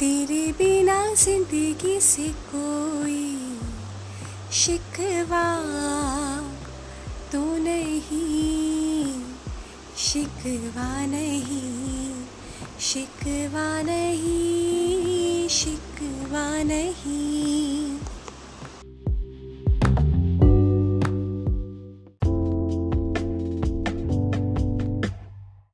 तेरे बिना ज़िंदगी से कोई शिकवा तो नहीं शिकवा नहीं शिकवा नहीं शिकवा नहीं।